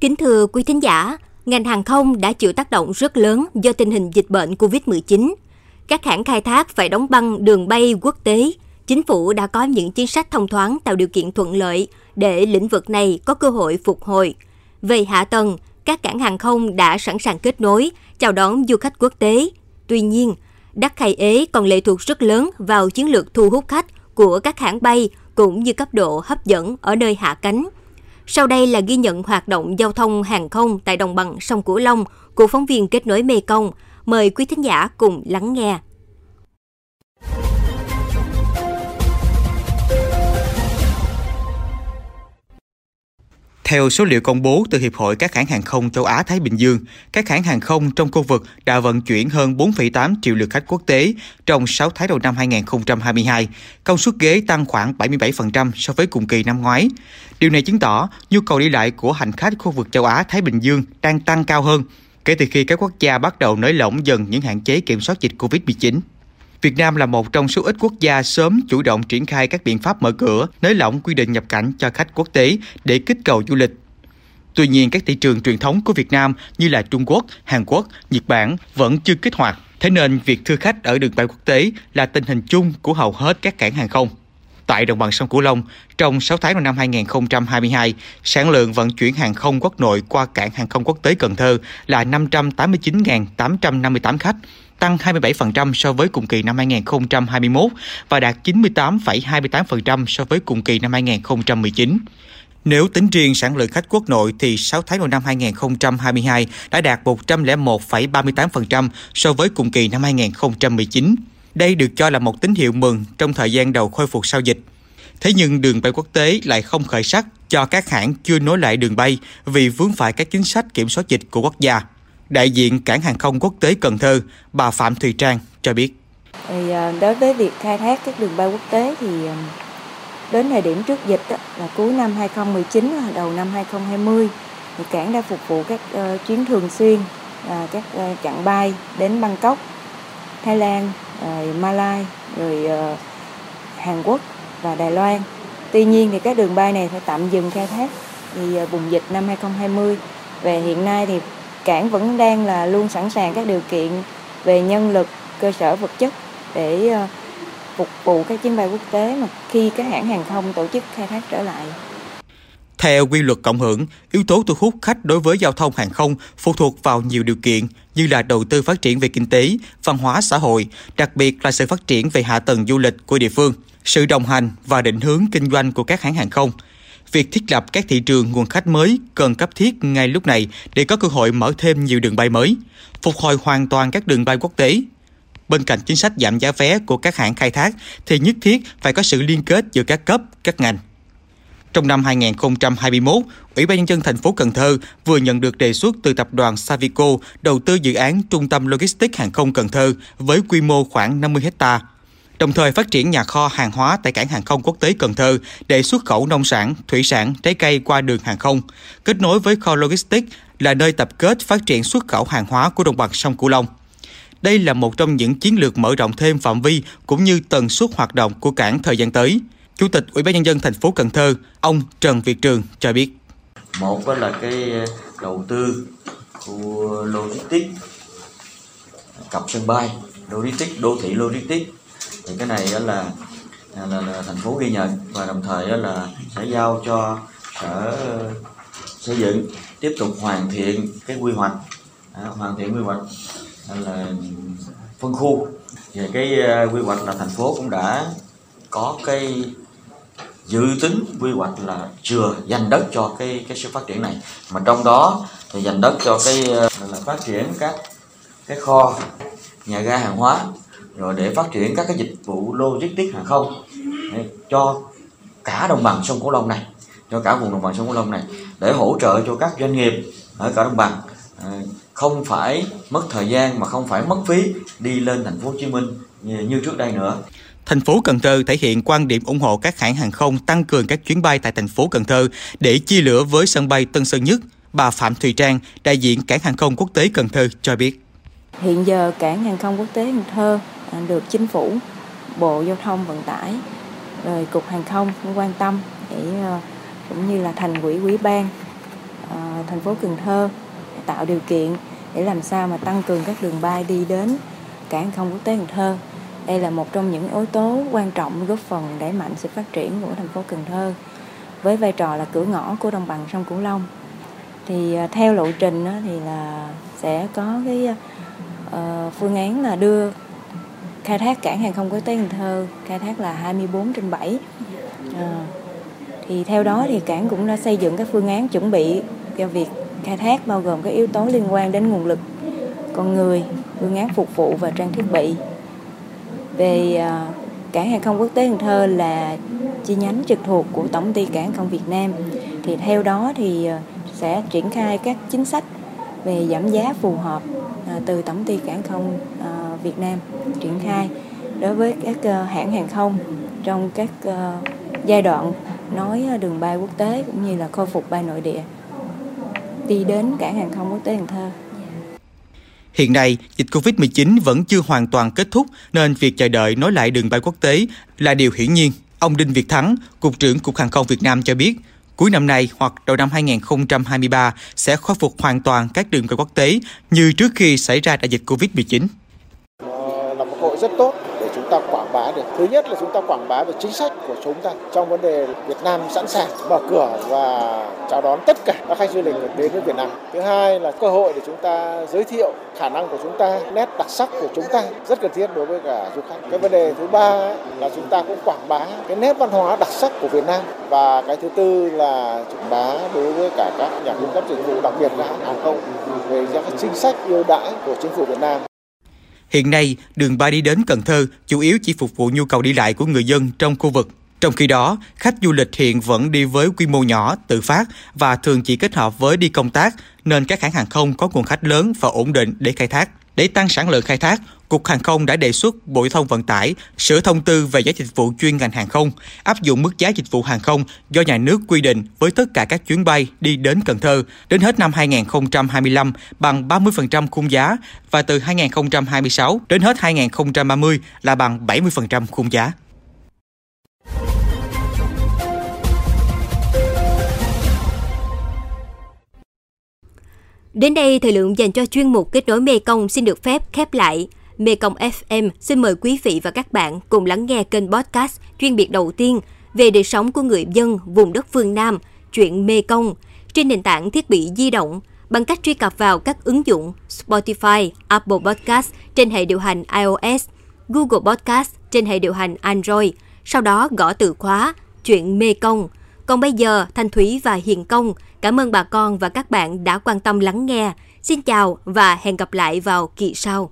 Kính thưa quý thính giả, ngành hàng không đã chịu tác động rất lớn do tình hình dịch bệnh COVID-19. Các hãng khai thác phải đóng băng đường bay quốc tế. Chính phủ đã có những chính sách thông thoáng tạo điều kiện thuận lợi để lĩnh vực này có cơ hội phục hồi. Về hạ tầng, các cảng hàng không đã sẵn sàng kết nối, chào đón du khách quốc tế. Tuy nhiên, đắc khai ế còn lệ thuộc rất lớn vào chiến lược thu hút khách của các hãng bay cũng như cấp độ hấp dẫn ở nơi hạ cánh. Sau đây là ghi nhận hoạt động giao thông hàng không tại đồng bằng sông Cửu Long của phóng viên kết nối Mê Công. Mời quý thính giả cùng lắng nghe. Theo số liệu công bố từ Hiệp hội các hãng hàng không châu Á Thái Bình Dương, các hãng hàng không trong khu vực đã vận chuyển hơn 4,8 triệu lượt khách quốc tế trong 6 tháng đầu năm 2022, công suất ghế tăng khoảng 77% so với cùng kỳ năm ngoái. Điều này chứng tỏ nhu cầu đi lại của hành khách khu vực châu Á Thái Bình Dương đang tăng cao hơn kể từ khi các quốc gia bắt đầu nới lỏng dần những hạn chế kiểm soát dịch Covid-19. Việt Nam là một trong số ít quốc gia sớm chủ động triển khai các biện pháp mở cửa, nới lỏng quy định nhập cảnh cho khách quốc tế để kích cầu du lịch. Tuy nhiên, các thị trường truyền thống của Việt Nam như là Trung Quốc, Hàn Quốc, Nhật Bản vẫn chưa kích hoạt. Thế nên, việc thưa khách ở đường bay quốc tế là tình hình chung của hầu hết các cảng hàng không. Tại đồng bằng sông Cửu Long, trong 6 tháng đầu năm 2022, sản lượng vận chuyển hàng không quốc nội qua cảng hàng không quốc tế Cần Thơ là 589.858 khách, tăng 27% so với cùng kỳ năm 2021 và đạt 98,28% so với cùng kỳ năm 2019. Nếu tính riêng sản lượng khách quốc nội thì 6 tháng đầu năm 2022 đã đạt 101,38% so với cùng kỳ năm 2019. Đây được cho là một tín hiệu mừng trong thời gian đầu khôi phục sau dịch. Thế nhưng đường bay quốc tế lại không khởi sắc cho các hãng chưa nối lại đường bay vì vướng phải các chính sách kiểm soát dịch của quốc gia. Đại diện cảng hàng không quốc tế Cần Thơ, bà Phạm Thùy Trang cho biết. Thì à, đối với việc khai thác các đường bay quốc tế thì à, đến thời điểm trước dịch là cuối năm 2019 à, đầu năm 2020 thì cảng đã phục vụ các uh, chuyến thường xuyên uh, các uh, chặng bay đến Bangkok, Thái Lan, uh, Malai, rồi uh, Hàn Quốc và Đài Loan. Tuy nhiên thì các đường bay này phải tạm dừng khai thác vì uh, bùng dịch năm 2020 về hiện nay thì cảng vẫn đang là luôn sẵn sàng các điều kiện về nhân lực, cơ sở vật chất để ờ, phục vụ các chuyến bay quốc tế mà khi các hãng hàng không tổ chức khai thác trở lại. Theo quy luật cộng hưởng, yếu tố thu hút khách đối với giao thông hàng không phụ thuộc vào nhiều điều kiện như là đầu tư phát triển về kinh tế, văn hóa xã hội, đặc biệt là sự phát triển về hạ tầng du lịch của địa phương, sự đồng hành và định hướng kinh doanh của các hãng hàng không – việc thiết lập các thị trường nguồn khách mới cần cấp thiết ngay lúc này để có cơ hội mở thêm nhiều đường bay mới, phục hồi hoàn toàn các đường bay quốc tế. Bên cạnh chính sách giảm giá vé của các hãng khai thác thì nhất thiết phải có sự liên kết giữa các cấp, các ngành. Trong năm 2021, Ủy ban nhân dân thành phố Cần Thơ vừa nhận được đề xuất từ tập đoàn Savico đầu tư dự án trung tâm logistics hàng không Cần Thơ với quy mô khoảng 50 hectare đồng thời phát triển nhà kho hàng hóa tại cảng hàng không quốc tế Cần Thơ để xuất khẩu nông sản, thủy sản, trái cây qua đường hàng không, kết nối với kho logistics là nơi tập kết phát triển xuất khẩu hàng hóa của đồng bằng sông Cửu Long. Đây là một trong những chiến lược mở rộng thêm phạm vi cũng như tần suất hoạt động của cảng thời gian tới. Chủ tịch Ủy ban nhân dân thành phố Cần Thơ, ông Trần Việt Trường cho biết. Một là cái ờ, đầu tư của logistics cặp sân bay, logistics đô thị logistics thì cái này là là, là thành phố ghi nhận và đồng thời là sẽ giao cho sở xây dựng tiếp tục hoàn thiện cái quy hoạch. À, hoàn thiện quy hoạch là phân khu. Về cái ờ, quy hoạch là thành phố cũng đã có cái dự tính quy hoạch là chưa dành đất cho cái cái sự phát triển này. Mà trong đó thì dành đất cho cái ờ, là phát triển các cái kho nhà ga hàng hóa rồi để phát triển các cái dịch vụ logistics hàng không cho cả đồng bằng sông Cửu Long này cho cả vùng đồng bằng sông Cửu Long này để hỗ trợ cho các doanh nghiệp ở cả đồng bằng à, không phải mất thời gian mà không phải mất phí đi lên thành phố Hồ Chí Minh như trước đây nữa. Thành phố Cần Thơ thể hiện quan điểm ủng hộ các hãng hàng không tăng cường các chuyến bay tại thành phố Cần Thơ để chia lửa với sân bay Tân Sơn Nhất. Bà Phạm Thùy Trang, đại diện cảng hàng không quốc tế Cần Thơ cho biết. Hiện giờ cảng hàng không quốc tế Cần Thơ À, được chính phủ, bộ giao thông vận tải, rồi cục hàng không cũng quan tâm để à, cũng như là thành quỹ quý ban à, thành phố Cần Thơ tạo điều kiện để làm sao mà tăng cường các đường bay đi đến cảng hàng không quốc tế Cần Thơ. Đây là một trong những yếu tố quan trọng góp phần đẩy mạnh sự phát triển của thành phố Cần Thơ với vai trò là cửa ngõ của đồng bằng sông Cửu Long. Thì theo lộ trình thì là sẽ có cái phương án là đưa khai thác cảng hàng không quốc tế Cần Thơ khai thác là 24 trên 7 à, ờ, thì theo đó thì cảng cũng đã xây dựng các phương án chuẩn bị cho việc khai thác bao gồm các yếu tố liên quan đến nguồn lực con người phương án phục vụ và trang thiết bị. Về à, cảng hàng không quốc tế Cần Thơ là chi nhánh trực thuộc của tổng ty cảng hàng không Việt Nam. Thì theo đó thì ờ, sẽ triển khai các chính sách về giảm giá phù hợp À, từ tổng ty cảng không à, Việt Nam triển khai đối với các à, hãng hàng không trong các giai đoạn nối đường bay quốc tế cũng như là khôi phục bay nội địa đi đến cảng hàng không quốc tế Cần Thơ. Hiện nay, dịch Covid-19 vẫn chưa hoàn toàn kết thúc nên việc chờ đợi nối lại đường bay quốc tế là điều hiển nhiên. Ông Đinh Việt Thắng, Cục trưởng Cục Hàng không Việt Nam cho biết, cuối năm nay hoặc đầu năm 2023 sẽ khôi phục hoàn toàn các đường bay quốc tế như trước khi xảy ra đại dịch Covid-19. Là một hội rất tốt để chúng ta quảng bá được. Thứ nhất là chúng ta quảng bá về chính sách của chúng ta trong vấn đề Việt Nam sẵn sàng mở cửa và chào đón tất cả các khách du lịch đến với Việt Nam. Thứ hai là cơ hội để chúng ta giới thiệu khả năng của chúng ta, nét đặc sắc của chúng ta rất cần thiết đối với cả du khách. Cái vấn đề thứ ba là chúng ta cũng quảng bá cái nét văn hóa đặc sắc của Việt Nam và cái thứ tư là quảng bá đối với cả các nhà cung cấp dịch vụ đặc biệt là hàng không về các chính sách ưu đãi của chính phủ Việt Nam. Hiện nay, đường bay đi đến Cần Thơ chủ yếu chỉ phục vụ nhu cầu đi lại của người dân trong khu vực. Trong khi đó, khách du lịch hiện vẫn đi với quy mô nhỏ, tự phát và thường chỉ kết hợp với đi công tác, nên các hãng hàng không có nguồn khách lớn và ổn định để khai thác. Để tăng sản lượng khai thác, Cục Hàng không đã đề xuất Bộ Giao thông Vận tải sửa thông tư về giá dịch vụ chuyên ngành hàng không, áp dụng mức giá dịch vụ hàng không do nhà nước quy định với tất cả các chuyến bay đi đến Cần Thơ đến hết năm 2025 bằng 30% khung giá và từ 2026 đến hết 2030 là bằng 70% khung giá. Đến đây, thời lượng dành cho chuyên mục kết nối Mê Công xin được phép khép lại. Mê Công FM xin mời quý vị và các bạn cùng lắng nghe kênh podcast chuyên biệt đầu tiên về đời sống của người dân vùng đất phương Nam, chuyện Mê Công, trên nền tảng thiết bị di động bằng cách truy cập vào các ứng dụng Spotify, Apple Podcast trên hệ điều hành iOS, Google Podcast trên hệ điều hành Android, sau đó gõ từ khóa chuyện Mê Công. Còn bây giờ, Thanh Thúy và Hiền Công cảm ơn bà con và các bạn đã quan tâm lắng nghe. Xin chào và hẹn gặp lại vào kỳ sau.